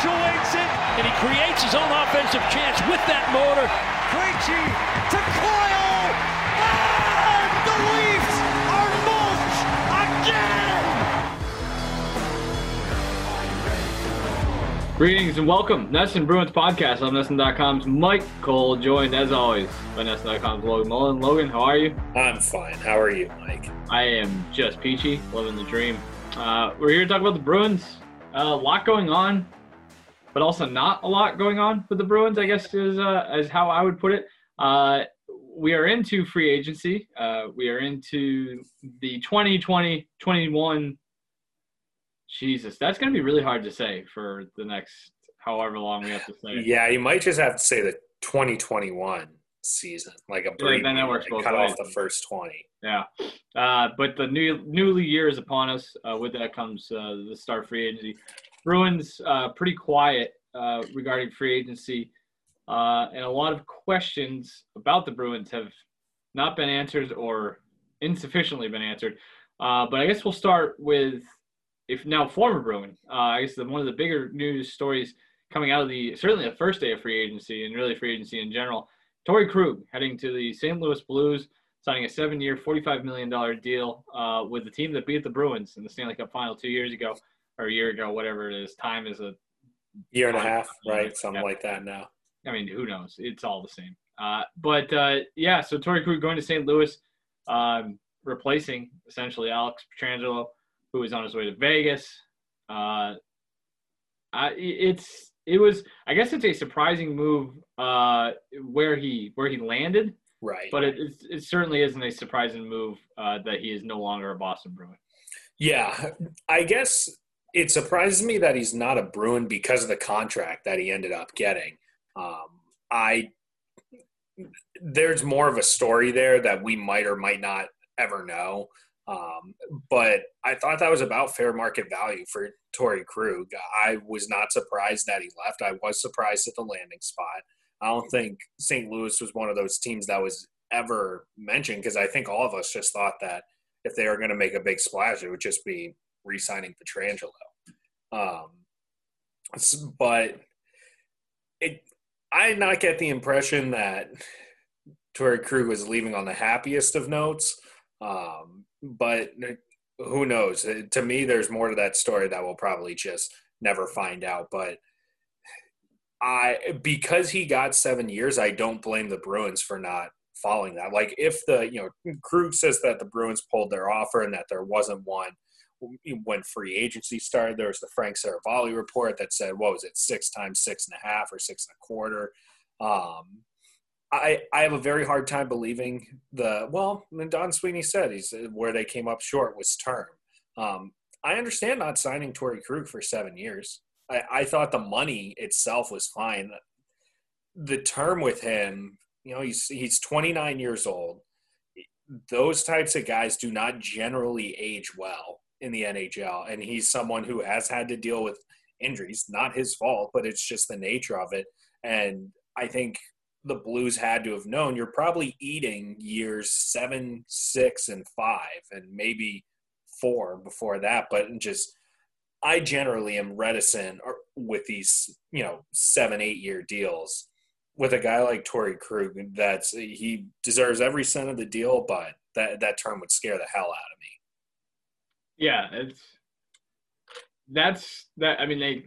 punctuates it, and he creates his own offensive chance with that motor. Krejci to Coyle, and the Leafs are mulch again! Greetings and welcome, NESN Bruins podcast on NESN.com's Mike Cole, joined as always by NESN.com's Logan Mullen. Logan, how are you? I'm fine. How are you, Mike? I am just peachy, living the dream. Uh, we're here to talk about the Bruins. Uh, a lot going on, but also not a lot going on with the Bruins. I guess is uh, is how I would put it. Uh, we are into free agency. Uh, we are into the 2020-21. Jesus, that's going to be really hard to say for the next however long we have to say. it. Yeah, you might just have to say the 2021 season, like a brief. then that works like both cut ways. off the first 20. Yeah, uh, but the new newly year is upon us. Uh, with that comes uh, the start free agency. Bruins uh, pretty quiet uh, regarding free agency, uh, and a lot of questions about the Bruins have not been answered or insufficiently been answered. Uh, but I guess we'll start with, if now former Bruin. Uh, I guess the, one of the bigger news stories coming out of the certainly the first day of free agency and really free agency in general. Torey Krug heading to the St. Louis Blues signing a seven-year, $45 million deal uh, with the team that beat the Bruins in the Stanley Cup Final two years ago, or a year ago, whatever it is. Time is a, Year and a half, right? Something Yeah. like that now. I mean, who knows? It's all the same. Uh, but uh, yeah, so Torey Krug going to St. Louis, um, replacing essentially Alex Pietrangelo, who is on his way to Vegas. Uh, I, it's it was I guess it's a surprising move uh, where he where he landed. Right. But it, it, it certainly isn't a surprising move uh, that he is no longer a Boston Bruin. Yeah, I guess it surprises me that he's not a Bruin because of the contract that he ended up getting. Um, I there's more of a story there that we might or might not ever know. Um, but I thought that was about fair market value for Torey Krug. I was not surprised that he left. I was surprised at the landing spot. I don't think St. Louis was one of those teams that was ever mentioned because I think all of us just thought that if they were going to make a big splash, it would just be re-signing Pietrangelo. Um, but it, I did not get the impression that Torey Krug was leaving on the happiest of notes. Um, but who knows? Uh, To me, there's more to that story that we'll probably just never find out. But I, because he got seven years, I don't blame the Bruins for not following that. Like if the you know Krug says that the Bruins pulled their offer and that there wasn't one when free agency started. There was the Frank Seravalli report that said what was it six times six and a half or six and a quarter. Um, I I have a very hard time believing the well. And Don Sweeney said he's where they came up short was term. Um, I understand not signing Torey Krug for seven years. I, I thought the money itself was fine. The term with him, you know, he's he's 29 years old. Those types of guys do not generally age well in the NHL, and he's someone who has had to deal with injuries. Not his fault, but it's just the nature of it. And I think the Blues had to have known you're probably eating years seven, six, and five, and maybe four before that. But just, I generally am reticent uh, with these, you know, seven, eight year deals. With a guy like Torey Krug, that's he deserves every cent of the deal, but that that term would scare the hell out of me. Yeah, it's that's that. I mean, they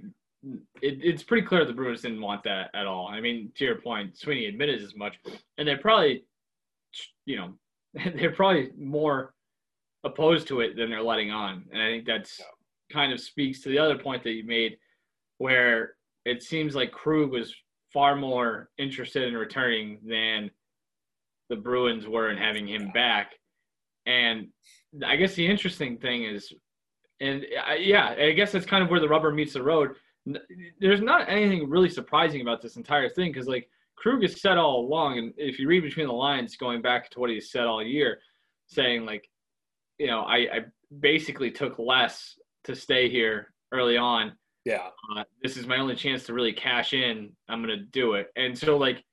it, it's pretty clear the Bruins didn't want that at all. I mean, to your point, Sweeney admitted as much, and they're probably, you know, they're probably more opposed to it than they're letting on, and I think that's kind of speaks to the other point that you made, where it seems like Krug was far more interested in returning than the Bruins were in having him back, and I guess the interesting thing is, and I, yeah, I guess that's kind of where the rubber meets the road. There's not anything really surprising about this entire thing because, like, Krug has said all along, and if you read between the lines, going back to what he's said all year, saying like, you know, I, I basically took less to stay here early on. Yeah, Uh, this is my only chance to really cash in. I'm gonna do it. And so, like,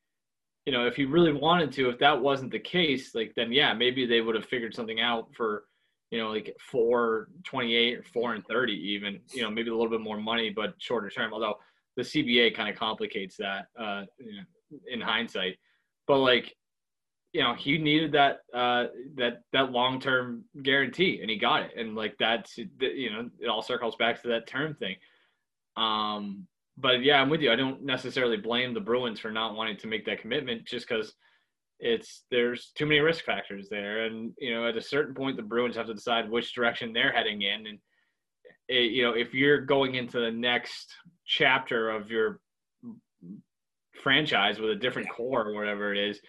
you know, if he really wanted to, if that wasn't the case, like, then yeah, maybe they would have figured something out for, you know, like four twenty eight or four and thirty, even. You know, maybe a little bit more money, but shorter term. Although the CBA kind of complicates that uh, you know, in hindsight. But like, you know, he needed that uh, that that long term guarantee, and he got it. And like that's you know, it all circles back to that term thing. Um, but yeah, I'm with you. I don't necessarily blame the Bruins for not wanting to make that commitment, just because it's there's too many risk factors there, and you know, at a certain point, the Bruins have to decide which direction they're heading in, and it, you know, if you're going into the next chapter of your franchise with a different core or whatever it is,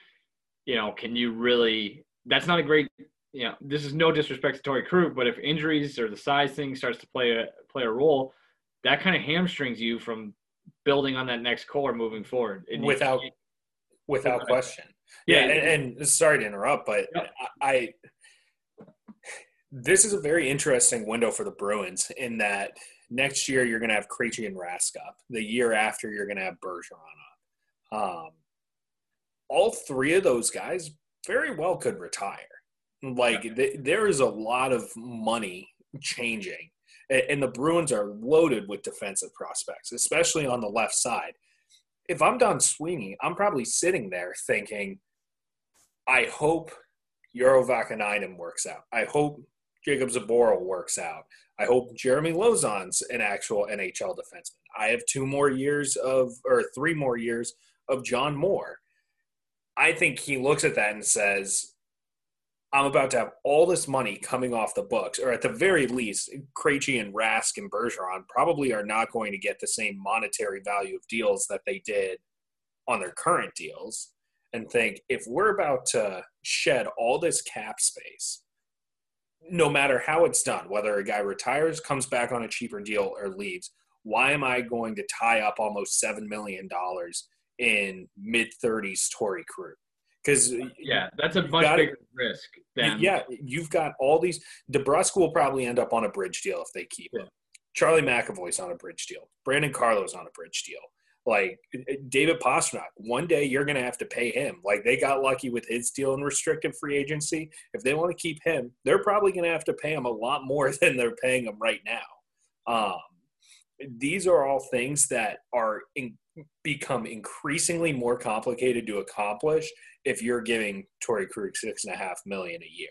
you know, can you really? That's not a great. You know, this is no disrespect to Torey Krug, but if injuries or the size thing starts to play a play a role, that kind of hamstrings you from building on that next core moving forward. And without without question. Yeah, yeah and, and, sorry to interrupt, but yep. I this is a very interesting window for the Bruins in that next year you're going to have Krejci and Rask up. The year after you're going to have Bergeron up. Um, all three of those guys very well could retire. Like yeah. th- there is a lot of money changing, and the Bruins are loaded with defensive prospects, especially on the left side. If I'm Don Sweeney, I'm probably sitting there thinking, I hope Vaakanainen works out. I hope Jakub Zboril works out. I hope Jeremy Lauzon's an actual NHL defenseman. I have two more years of, or three more years of John Moore. I think he looks at that and says, I'm about to have all this money coming off the books, or at the very least, Krejci and Rask and Bergeron probably are not going to get the same monetary value of deals that they did on their current deals. And think if we're about to shed all this cap space, no matter how it's done, whether a guy retires, comes back on a cheaper deal, or leaves, why am I going to tie up almost $7 million in mid 30s Torey Krug? Because yeah, that's a much bigger risk. Than... Yeah, you've got all these. DeBrusk will probably end up on a bridge deal if they keep yeah. him. Charlie McAvoy's on a bridge deal. Brandon Carlo's on a bridge deal. Like David Pastrnak, one day you're going to have to pay him. Like they got lucky with his deal in restricted free agency. If they want to keep him, they're probably going to have to pay him a lot more than they're paying him right now. Um, these are all things that are in, become increasingly more complicated to accomplish if you're giving Torey Krug six and a half million a year.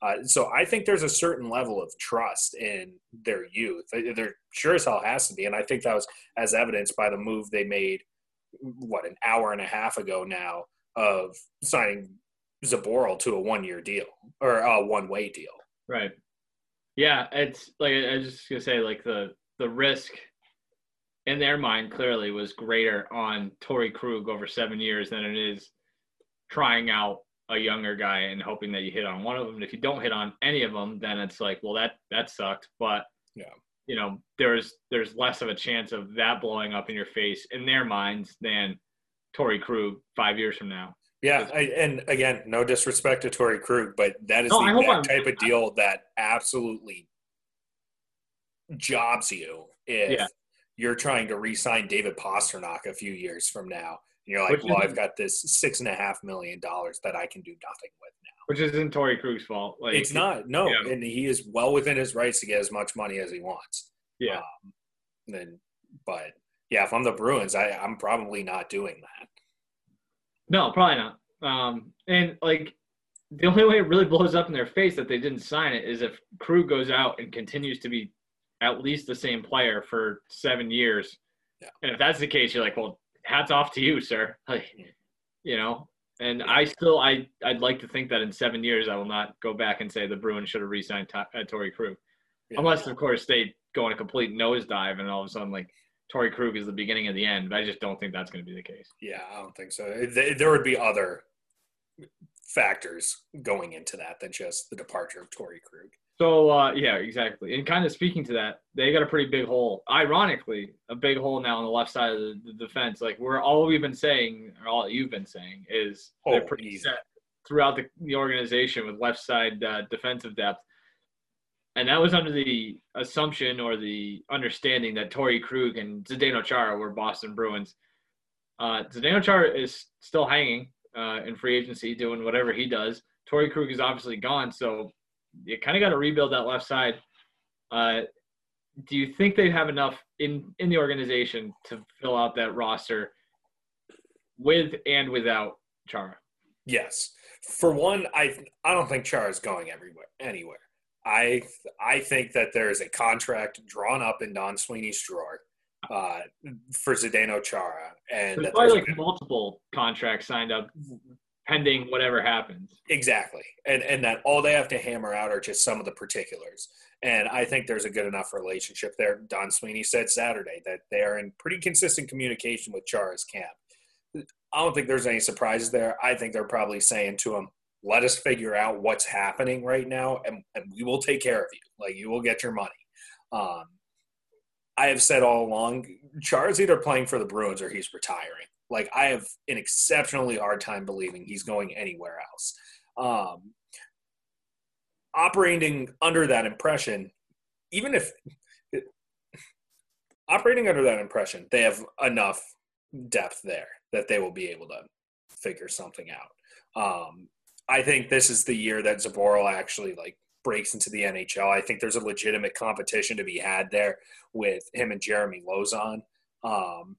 Uh, so I think there's a certain level of trust in their youth. There sure as hell has to be, and I think that was as evidenced by the move they made, what an hour and a half ago now of signing Zboril to a one-year deal or a one-way deal. Right. Yeah, it's like I was just gonna say, like the the risk in their mind clearly was greater on Torey Krug over seven years than it is trying out a younger guy and hoping that you hit on one of them. And if you don't hit on any of them, then it's like, well, that that sucked. But yeah, you know, there's there's less of a chance of that blowing up in your face in their minds than Torey Krug five years from now. Yeah, I, and again, no disrespect to Torey Krug, but that is no, the type of deal that absolutely jobs you if yeah. you're trying to re-sign David Pastrnak a few years from now you're like, Which well, I've got this six and a half million dollars that I can do nothing with now. Which isn't Torey Krug's fault. Like it's not. No, yeah. and he is well within his rights to get as much money as he wants. Yeah. Um, then, but yeah, if I'm the Bruins, I, I'm probably not doing that. No, probably not. Um, and like the only way it really blows up in their face that they didn't sign it is if Krug goes out and continues to be at least the same player for seven years. Yeah. And if that's the case, you're like, well, hats off to you, sir. Like, you know, and I still, I, I'd like to think that in seven years, I will not go back and say the Bruins should have re-signed uh, Torey Krug, yeah. unless of course they go on a complete nosedive and all of a sudden like Torey Krug is the beginning of the end. But I just don't think that's going to be the case. Yeah, I don't think so. There would be other factors going into that than just the departure of Torey Krug. So uh, yeah, exactly. And kind of speaking to that, they got a pretty big hole. Ironically, a big hole now on the left side of the, the defense. Like we're all we've been saying, or all you've been saying, is oh, they're pretty easy. set throughout the, the organization with left side uh, defensive depth. And that was under the assumption or the understanding that Torey Krug and Zdeno Chara were Boston Bruins. Uh, Zdeno Chara is still hanging uh, in free agency, doing whatever he does. Torey Krug is obviously gone, so you kind of got to rebuild that left side. Uh, do you think they have enough in in the organization to fill out that roster with and without Chara? Yes. For one, I I don't think Chara is going everywhere anywhere. I I think that there is a contract drawn up in Don Sweeney's drawer uh, for Zdeno Chara, and There's probably like multiple contracts signed up pending whatever happens. Exactly. And and that all they have to hammer out are just some of the particulars. And I think there's a good enough relationship there. Don Sweeney said Saturday that they are in pretty consistent communication with Chara's camp. I don't think there's any surprises there. I think they're probably saying to him, let us figure out what's happening right now and, and we will take care of you. Like you will get your money. Um, I have said all along, Chara's either playing for the Bruins or he's retiring. Like I have an exceptionally hard time believing he's going anywhere else. Um, operating under that impression, even if operating under that impression, they have enough depth there that they will be able to figure something out. Um, I think this is the year that Zboril actually like breaks into the NHL. I think there's a legitimate competition to be had there with him and Jeremy Lauzon. Um,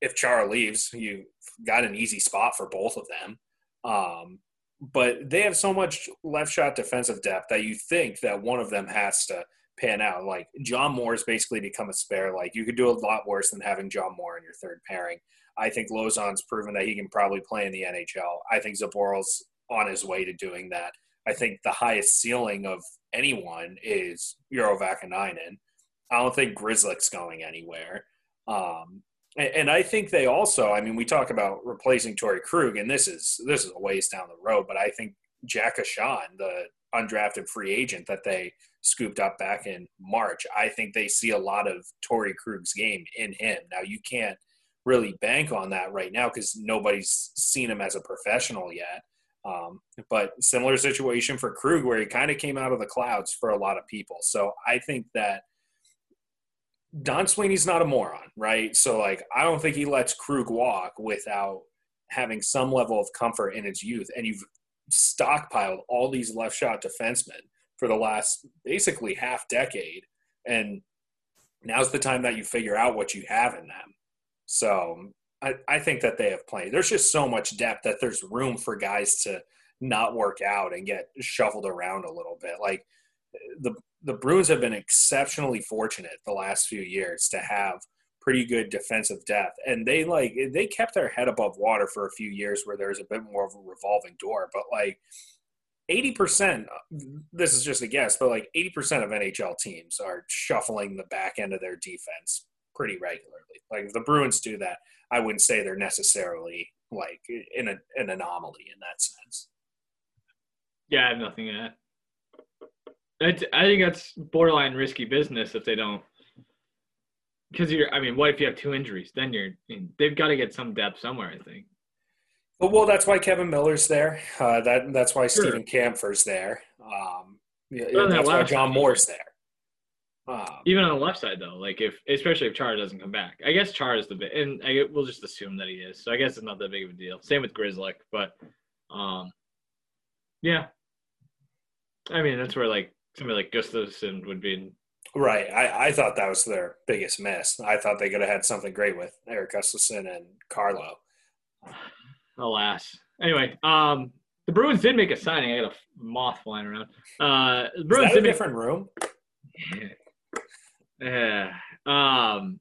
if Chara leaves, you got an easy spot for both of them. Um, but they have so much left shot defensive depth that you think that one of them has to pan out. Like John Moore's basically become a spare. Like you could do a lot worse than having John Moore in your third pairing. I think Lauzon's proven that he can probably play in the NHL. I think Zboril's on his way to doing that. I think the highest ceiling of anyone is Urho Vaakanainen. I don't think Grzelcyk's going anywhere. Um, and, I think they also, I mean, we talk about replacing Torey Krug, and this is this is a ways down the road, but I think Jack Ahcan, the undrafted free agent that they scooped up back in March, I think they see a lot of Torey Krug's game in him. Now you can't really bank on that right now because nobody's seen him as a professional yet. Um, but similar situation for Krug, where he kind of came out of the clouds for a lot of people. So I think that Don Sweeney's not a moron, right? So like, I don't think he lets Krug walk without having some level of comfort in his youth. And you've stockpiled all these left shot defensemen for the last basically half decade, and now's the time that you figure out what you have in them. So I, I think that they have plenty. There's just so much depth that there's room for guys to not work out and get shuffled around a little bit. Like the the Bruins have been exceptionally fortunate the last few years to have pretty good defensive depth, and they like they kept their head above water for a few years where there was a bit more of a revolving door. But like eighty percent, this is just a guess, but like eighty percent of NHL teams are shuffling the back end of their defense pretty regularly. Like if the Bruins do that, I wouldn't say they're necessarily like in a, an anomaly in that sense. Yeah, I have nothing to add. It's, I think that's borderline risky business if they don't. Because you're, I mean, what if you have two injuries? Then you're, I mean, they've got to get some depth somewhere. I think. Well, well, that's why Kevin Miller's there. Uh, that that's why sure. Steven Kampfer's there. Um, yeah, that's why John Moore's there. Um, Even on the left side, though, like if especially if Char doesn't come back, I guess Char is the bit, and I, we'll just assume that he is. So I guess it's not that big of a deal. Same with Grzelcyk, but um, yeah. I mean, that's where like somebody like Gustafsson would be. Right. I, I thought that was their biggest miss. I thought they could have had something great with Erik Gustafsson and Carlo. Alas. Anyway, um, the Bruins did make a signing. I got a moth flying around. Uh, the Bruins Is that a different make... room. Yeah. Um,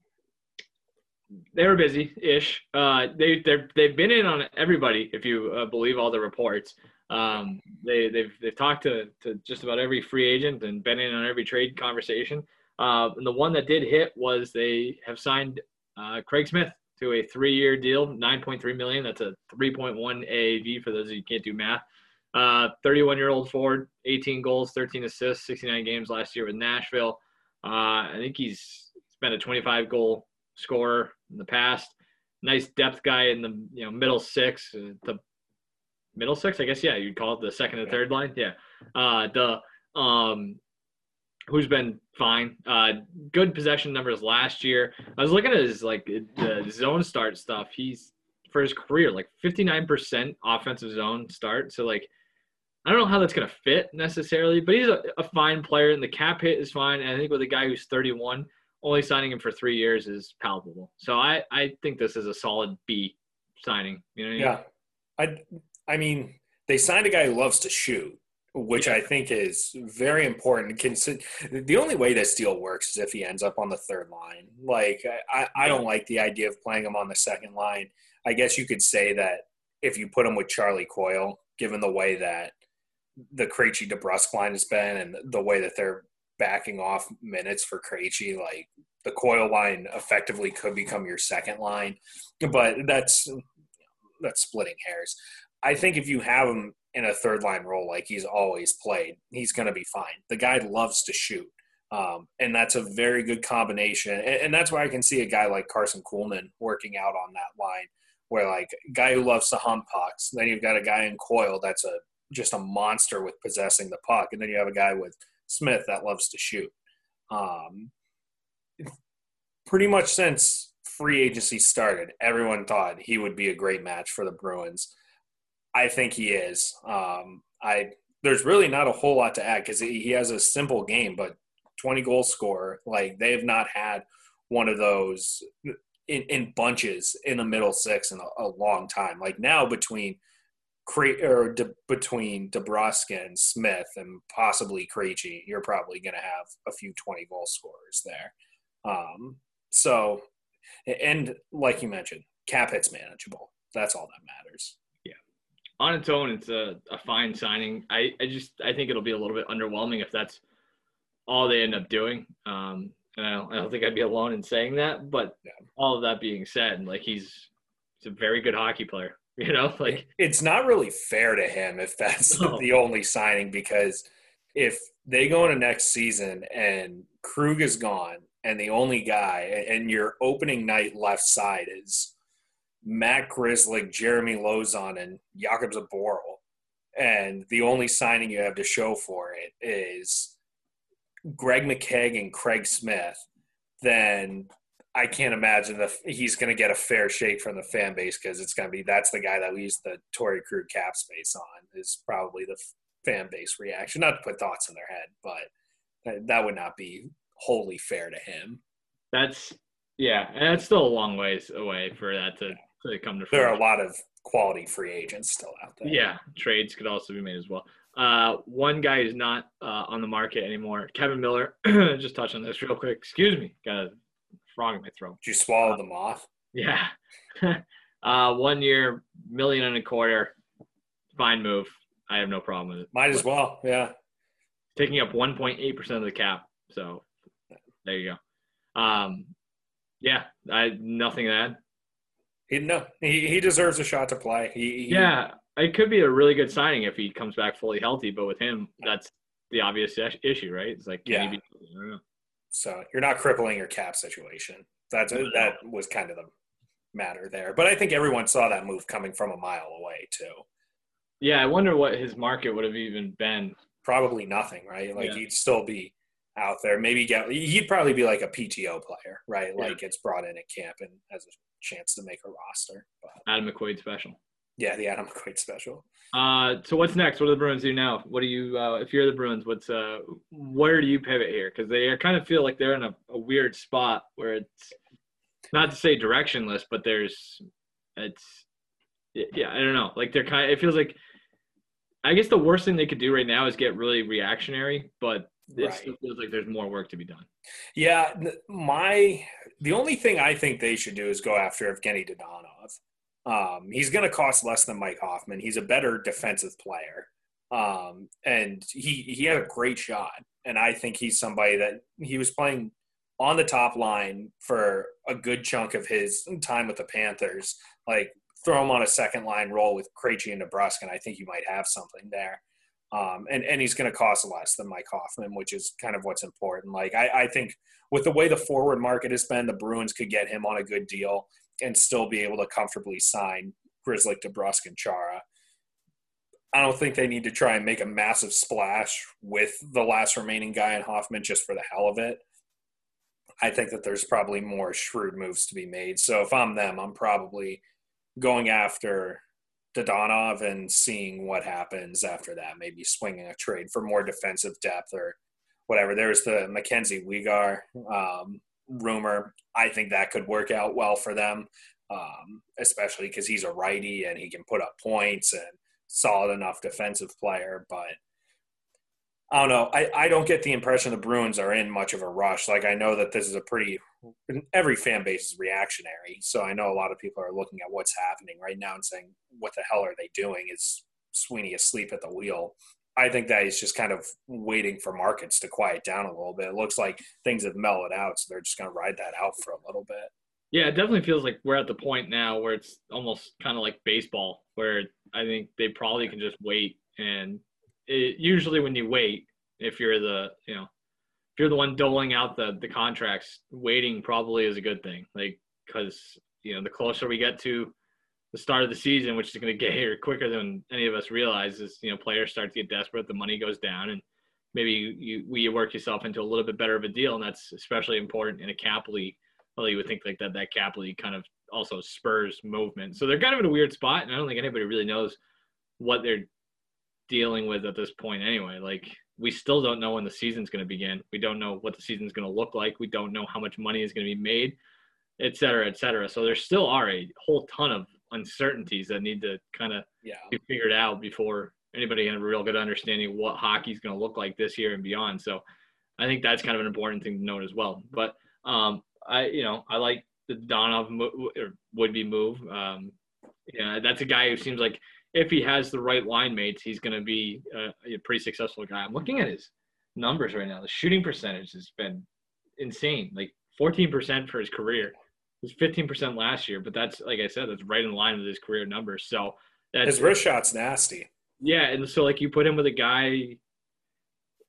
they were busy-ish. Uh, they they they've been in on everybody, if you uh, believe all the reports. Um, they they've they've talked to to just about every free agent and been in on every trade conversation. Uh, and the one that did hit was they have signed uh, Craig Smith to a three-year deal, 9.3 million. That's a 3.1 AAV for those of you who can't do math. 31-year-old uh, forward, 18 goals, 13 assists, 69 games last year with Nashville. Uh, I think he's been a 25 goal scorer in the past. Nice depth guy in the you know middle six, uh, middle six, I guess. Yeah, you'd call it the second and third line. Yeah, uh, the um, who's been fine. Uh, good possession numbers last year. I was looking at his like the zone start stuff. He's for his career like 59% offensive zone start. So like I don't know how that's going to fit necessarily, but he's a, a, fine player, and the cap hit is fine. And I think with a guy who's 31, only signing him for three years is palpable. So I, I think this is a solid B signing. You know? yeah. I, I mean, they signed a guy who loves to shoot, which yeah. I think is very important. The only way this deal works is if he ends up on the third line. Like, I, I don't like the idea of playing him on the second line. I guess you could say that if you put him with Charlie Coyle, given the way that the Krejci DeBrusk line has been and the way that they're backing off minutes for Krejci, like the Coyle line effectively could become your second line, but that's that's splitting hairs. I think if you have him in a third line role like he's always played, he's going to be fine. The guy loves to shoot. Um, and that's a very good combination. And, and, that's why I can see a guy like Karson Kuhlman working out on that line, where like guy who loves to hunt pucks. Then you've got a guy in Coyle that's a just a monster with possessing the puck, and then you have a guy with Smith that loves to shoot. Um, pretty much since free agency started, everyone thought he would be a great match for the Bruins. I think he is. Um, I there's really not a whole lot to add because he has a simple game, but 20 goal scorer. Like they have not had one of those in, in bunches in the middle six in a, a long time. Like now between or de- between DeBrusk and Smith and possibly Krejci, you're probably going to have a few 20 goal scorers there. Um, so, and like you mentioned, cap hit's manageable. That's all that matters. On its own, it's a, a fine signing. I, I just, I think it'll be a little bit underwhelming if that's all they end up doing. Um, and I don't, I don't think I'd be alone in saying that, but yeah. all of that being said, like he's, he's a very good hockey player. You know, like it's not really fair to him if that's no. the only signing because if they go into next season and Krug is gone and the only guy and your opening night left side is Matt Grzelcyk, Jeremy Lauzon, and Jakub Zboril, and the only signing you have to show for it is Greg McKegg and Craig Smith, then I can't imagine that he's going to get a fair shake from the fan base because it's going to be that's the guy that we use the Torey Krug cap space on is probably the fan base reaction. Not to put thoughts in their head, but that would not be wholly fair to him. That's yeah, and that's still a long ways away for that to, to come to. There are a lot of quality free agents still out there. Yeah, trades could also be made as well. Uh, one guy is not uh, on the market anymore. Kevin Miller. just touch on this real quick. Excuse me. Got a frog in my throat. Did you swallow uh, the moth? Yeah. uh, one year, million and a quarter. Fine move. I have no problem with it. Might as well. Yeah. Taking up 1.8% of the cap. So there you go. Um, yeah, I nothing to add. He no, he, he deserves a shot to play. He, he, yeah, it could be a really good signing if he comes back fully healthy. But with him, that's the obvious issue, right? It's like yeah. Be, so you're not crippling your cap situation. That's that was kind of the matter there. But I think everyone saw that move coming from a mile away too. Yeah, I wonder what his market would have even been. Probably nothing, right? Like yeah. he'd still be out there. Maybe get he'd probably be like a PTO player, right? Yeah. Like gets brought in at camp and as a chance to make a roster. But, Adam McQuaid special. Yeah, the Adam McQuaid special. Uh, so what's next? What do the Bruins do now? What do you, uh, if you're the Bruins, what's uh, where do you pivot here? Because they kind of feel like they're in a, a, weird spot where it's not to say directionless, but there's, it's, yeah, I don't know. Like they're kind of, it feels like, I guess the worst thing they could do right now is get really reactionary, but it right. still feels like there's more work to be done. Yeah, my the only thing I think they should do is go after Evgeny Dadonov. Um, he's going to cost less than Mike Hoffman. He's a better defensive player. Um, and he, he had a great shot. And I think he's somebody that he was playing on the top line for a good chunk of his time with the Panthers. Like, throw him on a second line role with Krejci and DeBrusk, and I think you might have something there. Um, and, and he's going to cost less than Mike Hoffman, which is kind of what's important. Like, I, I think with the way the forward market has been, the Bruins could get him on a good deal and still be able to comfortably sign Grzelcyk, DeBrusk, and Chara. I don't think they need to try and make a massive splash with the last remaining guy in Hoffman just for the hell of it. I think that there's probably more shrewd moves to be made. So if I'm them, I'm probably going after Dadonov and seeing what happens after that. Maybe swinging a trade for more defensive depth or whatever. There's the Mackenzie Weegar um, rumor. I think that could work out well for them, um, especially because he's a righty and he can put up points and solid enough defensive player. But I don't know. I, I don't get the impression the Bruins are in much of a rush. Like I know that this is a pretty every fan base is reactionary. So I know a lot of people are looking at what's happening right now and saying, What the hell are they doing? Is Sweeney asleep at the wheel? I think that he's just kind of waiting for markets to quiet down a little bit. It looks like things have mellowed out, so they're just going to ride that out for a little bit. Yeah, it definitely feels like we're at the point now where it's almost kind of like baseball, where I think they probably can just wait. And it, usually, when you wait, if you're the you know if you're the one doling out the the contracts, waiting probably is a good thing. Like because you know the closer we get to the start of the season, which is going to get here quicker than any of us realize, is you know players start to get desperate, the money goes down, and maybe you you, work yourself into a little bit better of a deal, and that's especially important in a cap league. Well, you would think like that that cap league kind of also spurs movement. So they're kind of in a weird spot, and I don't think anybody really knows what they're dealing with at this point anyway. Like we still don't know when the season's going to begin. We don't know what the season's going to look like. We don't know how much money is going to be made, et cetera, et cetera. So there still are a whole ton of uncertainties that need to kind of yeah. be figured out before anybody has a real good understanding what hockey's going to look like this year and beyond. So I think that's kind of an important thing to note as well. But um, I, you know, I like Dadonov mo- would be move. Um, yeah, that's a guy who seems like if he has the right line mates, he's going to be a, a pretty successful guy. I'm looking at his numbers right now. The shooting percentage has been insane, like 14% for his career It was 15% last year, but that's like I said, that's right in line with his career numbers. So that's, his wrist shot's nasty. Yeah, and so like you put him with a guy.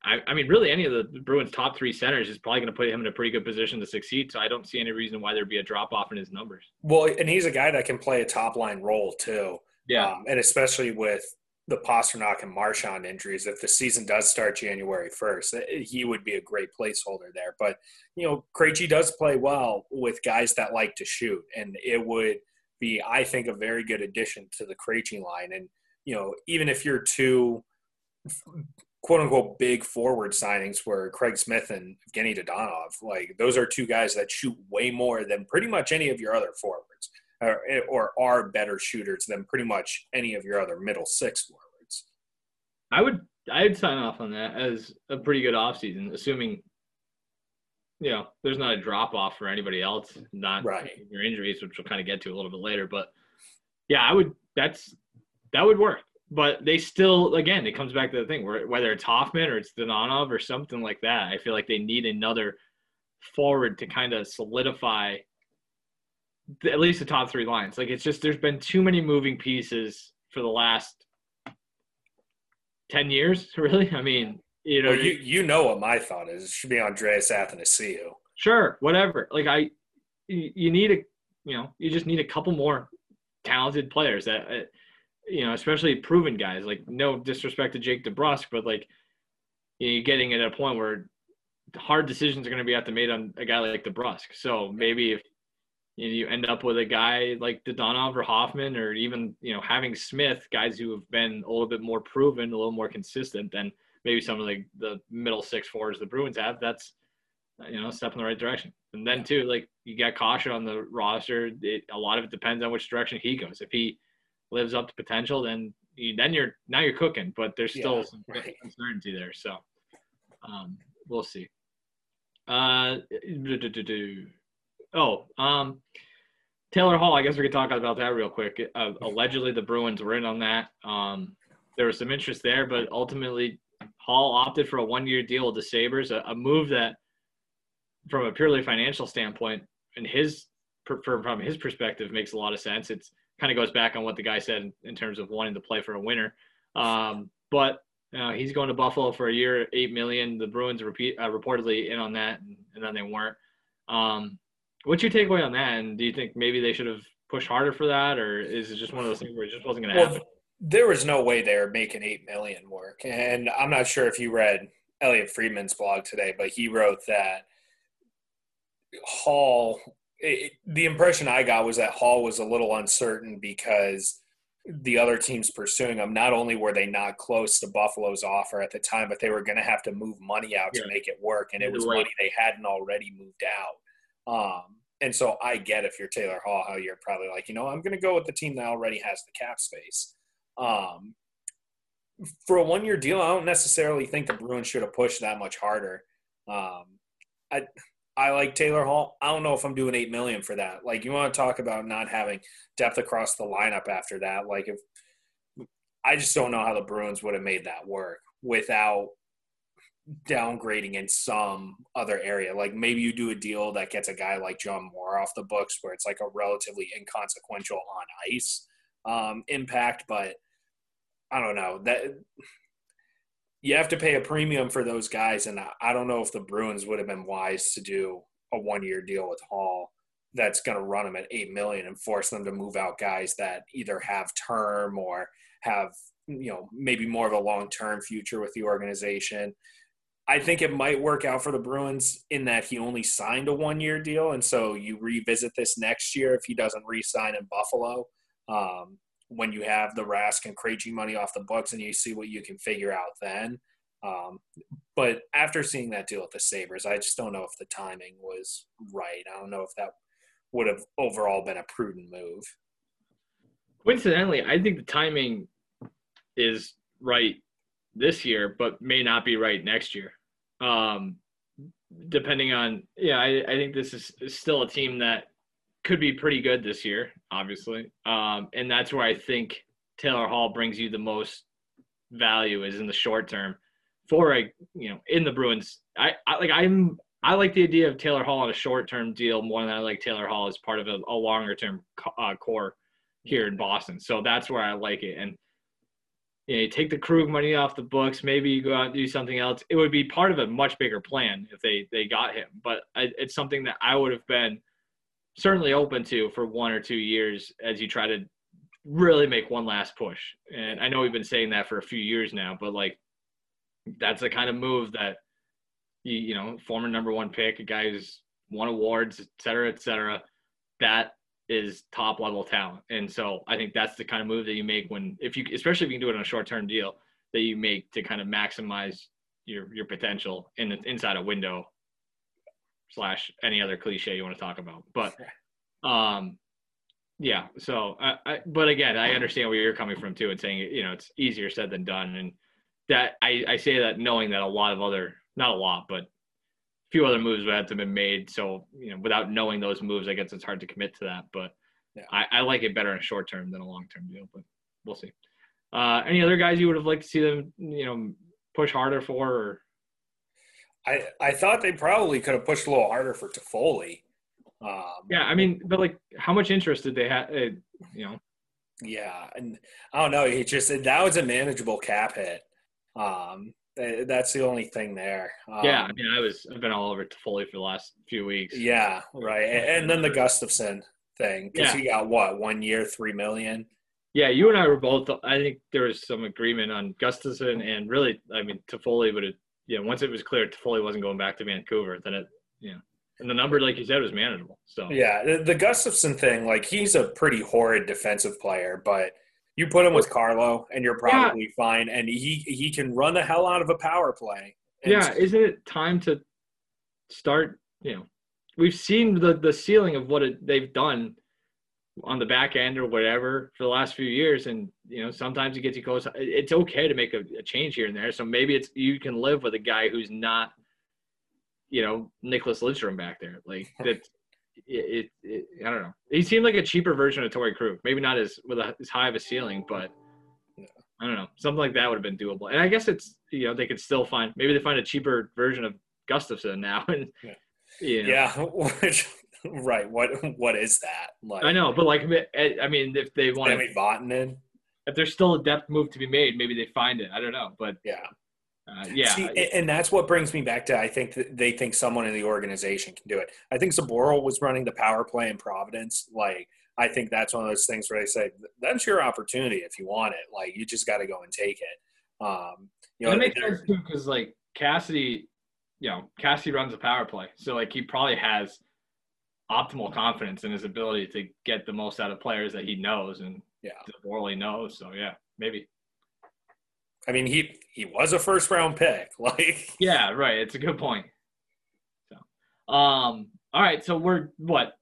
I, I mean, really, any of the Bruins' top three centers is probably going to put him in a pretty good position to succeed. So I don't see any reason why there'd be a drop off in his numbers. Well, and he's a guy that can play a top line role too. Yeah, um, and especially with the Pastrnak and Marchand injuries, if the season does start January 1st, eh, he would be a great placeholder there. But, you know, Krejci does play well with guys that like to shoot, and it would be, I think, a very good addition to the Krejci line. And, you know, even if you're two quote unquote big forward signings were Craig Smith and Evgeny Dadonov, like those are two guys that shoot way more than pretty much any of your other forwards or, or are better shooters than pretty much any of your other middle six forwards. I would I'd sign off on that as a pretty good offseason, assuming you know there's not a drop off for anybody else, not right. your injuries, which we'll kind of get to a little bit later. But yeah, I would that's that would work. But they still again, it comes back to the thing where whether it's Hoffman or it's Dadonov or something like that, I feel like they need another forward to kind of solidify at least the top three lines. Like it's just there's been too many moving pieces for the last ten years. Really, I mean, you know, well, you you know what my thought is. It should be Andreas Athanasiou. Sure, whatever. Like I, you need a, you know, you just need a couple more talented players that, uh, you know, especially proven guys. Like no disrespect to Jake DeBrusk, but like you're getting at a point where hard decisions are going to be have to made on a guy like DeBrusk. So maybe if you, know, you end up with a guy like Dadonov or Hoffman, or even you know having Smith, guys who have been a little bit more proven, a little more consistent than maybe some of the the middle six fours the Bruins have. That's you know a step in the right direction. And then too, like you got caution on the roster. It, a lot of it depends on which direction he goes. If he lives up to potential, then you, then you're now you're cooking. But there's still yeah, some right. uncertainty there. So um, we'll see. Uh, Oh, um, Taylor Hall. I guess we could talk about that real quick. Uh, allegedly, the Bruins were in on that. Um, there was some interest there, but ultimately, Hall opted for a one-year deal with the Sabres, a, a move that, from a purely financial standpoint, and his from his perspective, makes a lot of sense. It's kind of goes back on what the guy said in, in terms of wanting to play for a winner. Um, but he's going to Buffalo for a year, eight million. The Bruins repeat, uh, reportedly in on that, and, and then they weren't. Um, What's your takeaway on that? And do you think maybe they should have pushed harder for that, or is it just one of those things where it just wasn't going to well, happen? There was no way they were making eight million work, and I'm not sure if you read Elliotte Friedman's blog today, but he wrote that Hall. It, the impression I got was that Hall was a little uncertain because the other teams pursuing him, not only were they not close to Buffalo's offer at the time, but they were going to have to move money out Yeah. to make it work, and it was money they hadn't already moved out. Um, and so I get if you're Taylor Hall, how you're probably like, you know, I'm going to go with the team that already has the cap space. Um, for a one year deal, I don't necessarily think the Bruins should have pushed that much harder. Um, I I like Taylor Hall. I don't know if I'm doing eight million for that. Like you want to talk about not having depth across the lineup after that. Like if I just don't know how the Bruins would have made that work without downgrading in some other area. Like maybe you do a deal that gets a guy like John Moore off the books where it's like a relatively inconsequential on ice um, impact, but I don't know that you have to pay a premium for those guys, and I- don't know if the Bruins would have been wise to do a one-year deal with Hall that's going to run them at eight million and force them to move out guys that either have term or have you know maybe more of a long-term future with the organization. I think it might work out for the Bruins in that he only signed a one-year deal, and so you revisit this next year if he doesn't re-sign in Buffalo. Um, when you have the Rask and Krejci money off the books, and you see what you can figure out then. Um, but after seeing that deal with the Sabres, I just don't know if the timing was right. I don't know if that would have overall been a prudent move. Coincidentally, I think the timing is right this year, but may not be right next year. Um, depending on, yeah, I, I think this is, still a team that could be pretty good this year, obviously. Um, and that's where I think Taylor Hall brings you the most value is in the short term for a, you know, in the Bruins. I, I like, I'm, I like the idea of Taylor Hall on a short term deal more than I like Taylor Hall as part of a, a longer term uh, core here in Boston. So that's where I like it. And you, know, you take the Krug money off the books. Maybe you go out and do something else. It would be part of a much bigger plan if they they got him. But I, it's something that I would have been certainly open to for one or two years as you try to really make one last push. And I know we've been saying that for a few years now, but like that's the kind of move that you you know former number one pick, a guy who's won awards, et cetera, et cetera. That is top level talent. And so I think that's the kind of move that you make when if you especially if you can do it on a short term deal that you make to kind of maximize your your potential in the, inside a window slash any other cliche you want to talk about. But um yeah, so I, I but again, I understand where you're coming from too and saying you know it's easier said than done and that I, I say that knowing that a lot of other not a lot, but few other moves would have to been made. So, you know, without knowing those moves, I guess it's hard to commit to that. But Yeah. I, I like it better in a short term than a long term deal. But we'll see. Uh, any other guys you would have liked to see them, you know, push harder for? Or I I thought they probably could have pushed a little harder for Toffoli. Um, yeah, I mean, but like, how much interest did they have? Uh, you know, Yeah, and I don't know. He just that was a manageable cap hit. Um, that's the only thing there. Um, yeah. I mean, I was I've been all over Toffoli for the last few weeks. yeah, right. And, and then the Gustafsson thing because Yeah. he got what one year, three million. Yeah, you and I were both. I think there was some agreement on Gustafsson and really, I mean, Toffoli would have. You know, once it was clear Toffoli wasn't going back to Vancouver, then it, you know, and the number, like you said, was manageable. So Yeah, the, the Gustafsson thing, like he's a pretty horrid defensive player, but you put him with Carlo, and you're probably fine. And he he can run the hell out of a power play. Yeah, isn't it time to start? You know, we've seen the the ceiling of what it, they've done on the back end or whatever for the last few years, and you know sometimes it gets you close. It's okay to make a, a change here and there. So maybe it's you can live with a guy who's not, you know, Nicklas Lidstrom back there. Like that. It, it, I don't know. He seemed like a cheaper version of Torey Krug. Maybe not as with a, as high of a ceiling, but I don't know. Something like that would have been doable. And I guess it's you know they could still find maybe they find a cheaper version of Gustafsson now. And Yeah. you know, yeah, which, right. What what is that? Like I know, but like eh, I mean, if they want, to Sami Vatanen. if there's still a depth move to be made, maybe they find it. I don't know, but Yeah. Uh, yeah, See, and that's what brings me back to I think that they think someone in the organization can do it. I think Zboril was running the power play in Providence. Like I think that's one of those things where they say that's your opportunity if you want it. Like you just got to go and take it. Um, you know, it makes sense too because like Cassidy, you know, Cassidy runs a power play, so like he probably has optimal confidence in his ability to get the most out of players that he knows, and Yeah. Morley knows. So yeah, maybe. I mean, he he was a first round pick. Like, Yeah, right. It's a good point. So, um, all right. So we're what?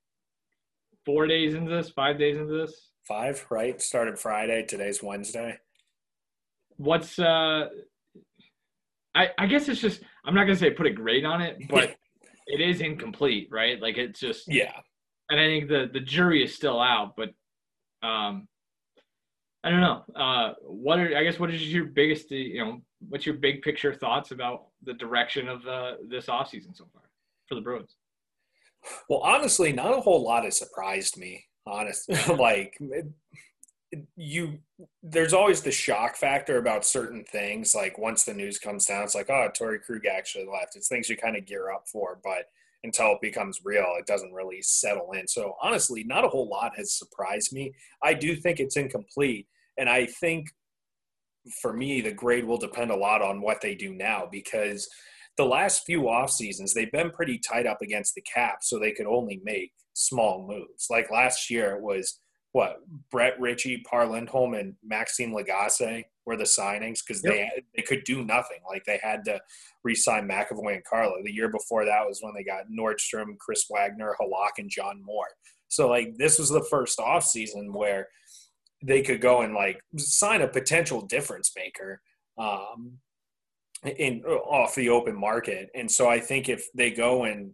Four days into this? Five days into this? five, right? Started Friday. Today's Wednesday. What's uh? I I guess it's just I'm not gonna say put a grade on it, but it is incomplete, right? Like it's just Yeah. and I think the the jury is still out, but um, I don't know. Uh, what are I guess what is your biggest you know what's your big picture thoughts about the direction of the this offseason so far for the Bruins? Well, honestly, not a whole lot has surprised me. Honest, like you, there's always the shock factor about certain things. Like once the news comes down, it's like, oh, Torey Krug actually left. It's things you kind of gear up for, but until it becomes real, it doesn't really settle in. So honestly, not a whole lot has surprised me. I do think it's incomplete, and I think for me, the grade will depend a lot on what they do now because the last few off seasons they've been pretty tight up against the cap so they could only make small moves. Like last year it was what brett ritchie par lindholm and maxime lagace were the signings because they they could do nothing. Like they had to re-sign mcavoy and carlo. The year before that was when they got nordstrom chris wagner halak and john moore. So like this was the first off season where they could go and like sign a potential difference maker um, in off the open market. And so I think if they go and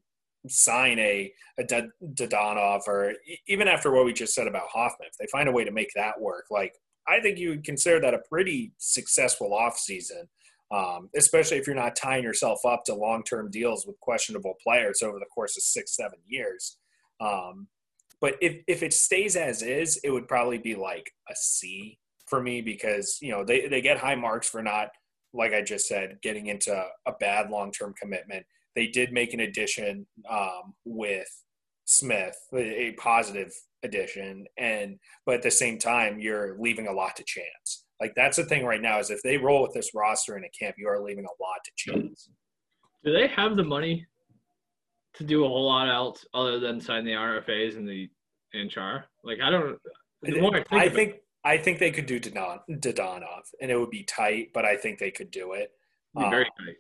sign a, a Dadonov or even after what we just said about Hoffman, if they find a way to make that work, like I think you would consider that a pretty successful offseason. Um, especially if you're not tying yourself up to long-term deals with questionable players over the course of six, seven years. Um, but if, if it stays as is, it would probably be like a C for me because, you know, they, they get high marks for not like I just said, getting into a bad long term commitment. They did make an addition um, with Smith, a positive addition, and but at the same time, you're leaving a lot to chance. Like that's the thing right now is if they roll with this roster in a camp, you are leaving a lot to chance. Do they have the money to do a whole lot else other than sign the RFAs and the HR? Like I don't. I think, I about it- think I think they could do Dodon, Dadonov, and it would be tight, but I think they could do it. very Um, tight.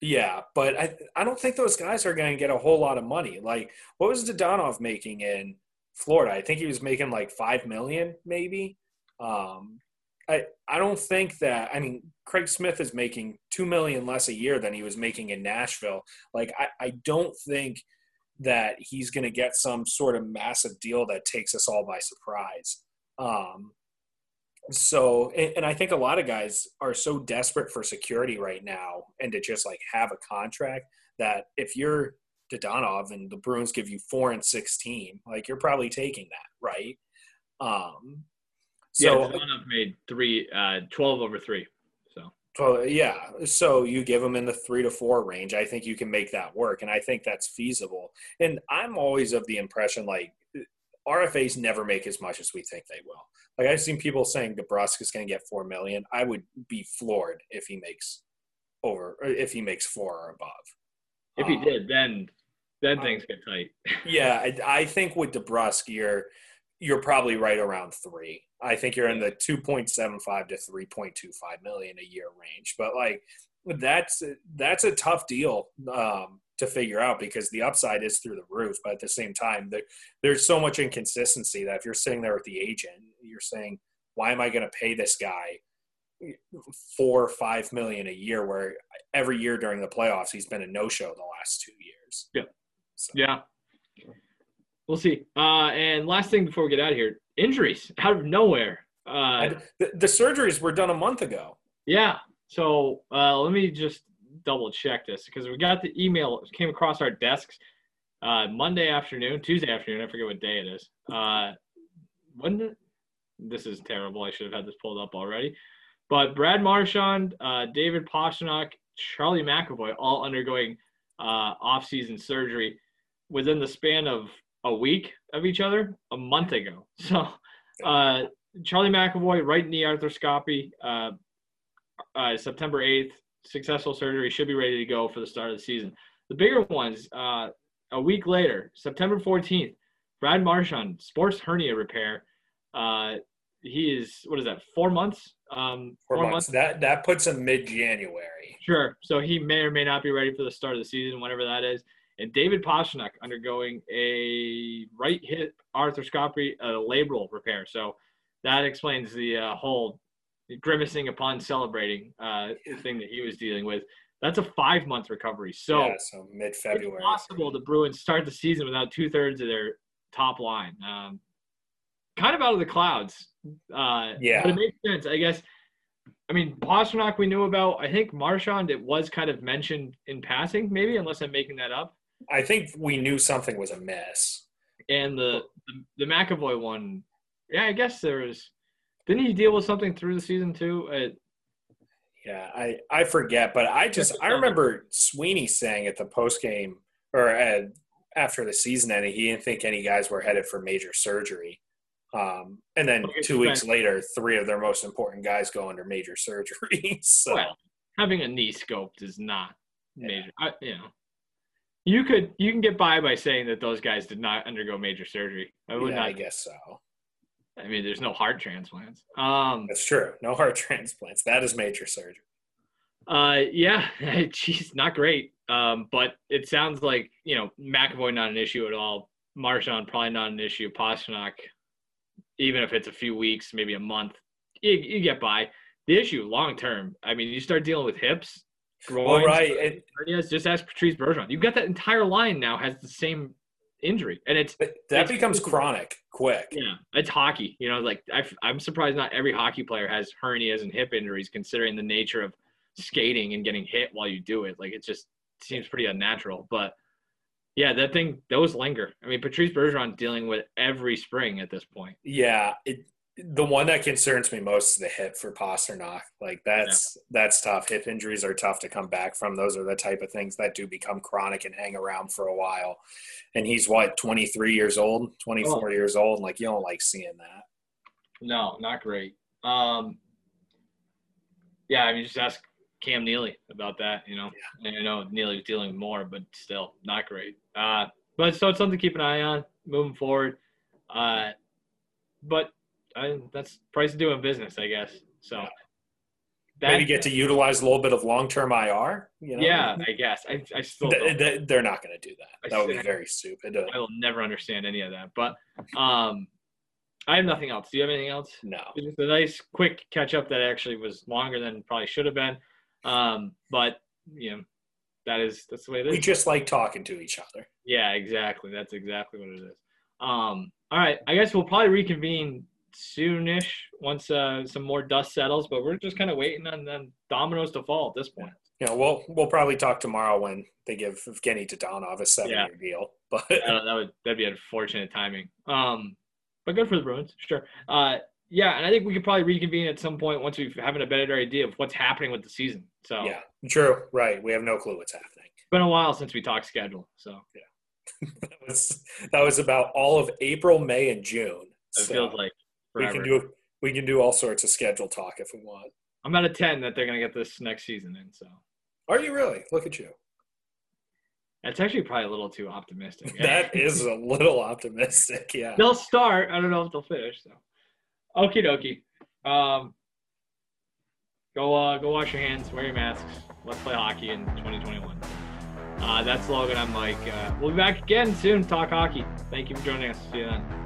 Yeah, but I I don't think those guys are going to get a whole lot of money. Like, what was Dadonov making in Florida? I think he was making like five million, maybe. Um, I I don't think that. I mean, Craig Smith is making two million less a year than he was making in Nashville. Like, I I don't think that he's going to get some sort of massive deal that takes us all by surprise. Um, so, and, and I think a lot of guys are so desperate for security right now and to just like have a contract that if you're Dadonov and the Bruins give you four and sixteen, like you're probably taking that, right? Um, so yeah, Dadonov made three, uh, 12 over three. Well, yeah. So you give them in the three to four range. I think you can make that work, and I think that's feasible. And I'm always of the impression like RFAs never make as much as we think they will. Like I've seen people saying DeBrusk is going to get four million. I would be floored if he makes over, if he makes four or above. if he Um, did, then then uh, things get tight. yeah, I, I think with DeBrusk, you're you're probably right around three. I think you're in the two point seven five to three point two five million a year range. But like that's that's a tough deal um, to figure out because the upside is through the roof. But at the same time, there, there's so much inconsistency that if you're sitting there with the agent, you're saying, "Why am I going to pay this guy?" four or five million a year where every year during the playoffs he's been a no-show the last two years Yeah. so. Yeah. We'll see. Uh, and last thing before we get out of here, injuries out of nowhere. Uh, the, the surgeries were done a month ago. yeah. So uh, let me just double check this because we got the email it came across our desks uh, Monday afternoon, Tuesday afternoon. I forget what day it is. Uh, when did, this is terrible. I should have had this pulled up already. But Brad Marchand, uh, David Pastrnak, Charlie McAvoy, all undergoing uh, off-season surgery within the span of a week of each other a month ago. So uh, Charlie McAvoy, right knee arthroscopy, uh, uh, September 8th, successful surgery, should be ready to go for the start of the season. The bigger ones, uh, a week later, September 14th, Brad Marchand, sports hernia repair, uh, he is what is that? Four months. Um, four, four months. months. That that puts him mid January. Sure. So he may or may not be ready for the start of the season, whatever that is. And David Pastrnak undergoing a right hip arthroscopy, a labral repair. So that explains the uh, whole grimacing upon celebrating uh, thing that he was dealing with. That's a five month recovery. So, yeah, so mid February. possible the Bruins start the season without two thirds of their top line. Um, kind of out of the clouds. Uh, yeah. But it makes sense. I guess, I mean, Pastrnak we knew about. I think Marchand, it was kind of mentioned in passing, maybe, unless I'm making that up. I think we knew something was amiss. And the, the, the McAvoy one, yeah, I guess there was. Didn't he deal with something through the season too? It, yeah, I I forget, but I just I remember Sweeney saying at the post game or at, after the season ended, he didn't think any guys were headed for major surgery. Um, and then two weeks later, three of their most important guys go under major surgery. so well, having a knee scoped is not major. Yeah. I, you know, you could you can get by by saying that those guys did not undergo major surgery. I would yeah, not. I guess so. I mean, there's no heart transplants. Um, That's true. No heart transplants. That is major surgery. Uh, yeah, geez, not great. Um, but it sounds like you know McAvoy not an issue at all. Marchand probably not an issue. Pastrnak, even if it's a few weeks, maybe a month, you, you get by. The issue long term. I mean, you start dealing with hips, well, right. hernias. Just ask Patrice Bergeron. You've got that entire line now has the same injury, and it's that it's, becomes chronic quick. Yeah, it's hockey. You know, like i am surprised not every hockey player has hernias and hip injuries, considering the nature of skating and getting hit while you do it. Like it just seems pretty unnatural. But yeah, that thing those linger. I mean, Patrice Bergeron dealing with every spring at this point. Yeah, it, the one that concerns me most is the hip for Pastrnak. Like that's yeah. that's tough. Hip injuries are tough to come back from. Those are the type of things that do become chronic and hang around for a while. And he's what, 23 years old, 24 oh. years old. Like you don't like seeing that. No, not great. Um, yeah, I mean, just ask Cam Neely about that. You know, yeah. and I know Neely's dealing more, but still not great. Uh, but so it's something to keep an eye on moving forward. Uh, but I, that's price of doing business, I guess. So yeah. that, maybe get to utilize a little bit of long-term IR. You know? Yeah, I guess. I, I still they, they're not going to do that. That would be very stupid. I will never understand any of that. But um, I have nothing else. Do you have anything else? No. It's a nice quick catch up that actually was longer than probably should have been. Um, but you know, that is that's the way it is. We just like talking to each other. Yeah, exactly. That's exactly what it is. Um, all right, I guess we'll probably reconvene soonish once uh, some more dust settles. But we're just kind of waiting on them dominoes to fall at this point. Yeah, we'll we'll probably talk tomorrow when they give Evgeny Dadonov a seven-year yeah. deal. But that would that'd be unfortunate timing. Um, but good for the Bruins, sure. Uh, yeah, and I think we could probably reconvene at some point once we've having a better idea of what's happening with the season. So yeah, true, right. We have no clue what's happening. It's been a while since we talked schedule, so yeah, that was that was about all of April, May, and June. It so feels like forever. we can do we can do all sorts of schedule talk if we want. I'm at a ten that they're gonna get this next season in. So are you really? Look at you. That's actually probably a little too optimistic. that is a little optimistic. Yeah. They'll start. I don't know if they'll finish. So. Okie dokie. Um, go uh, go wash your hands, wear your masks. Let's play hockey in 2021. Uh, that's Logan. I'm Mike. Uh, we'll be back again soon. Talk hockey. Thank you for joining us. See you then.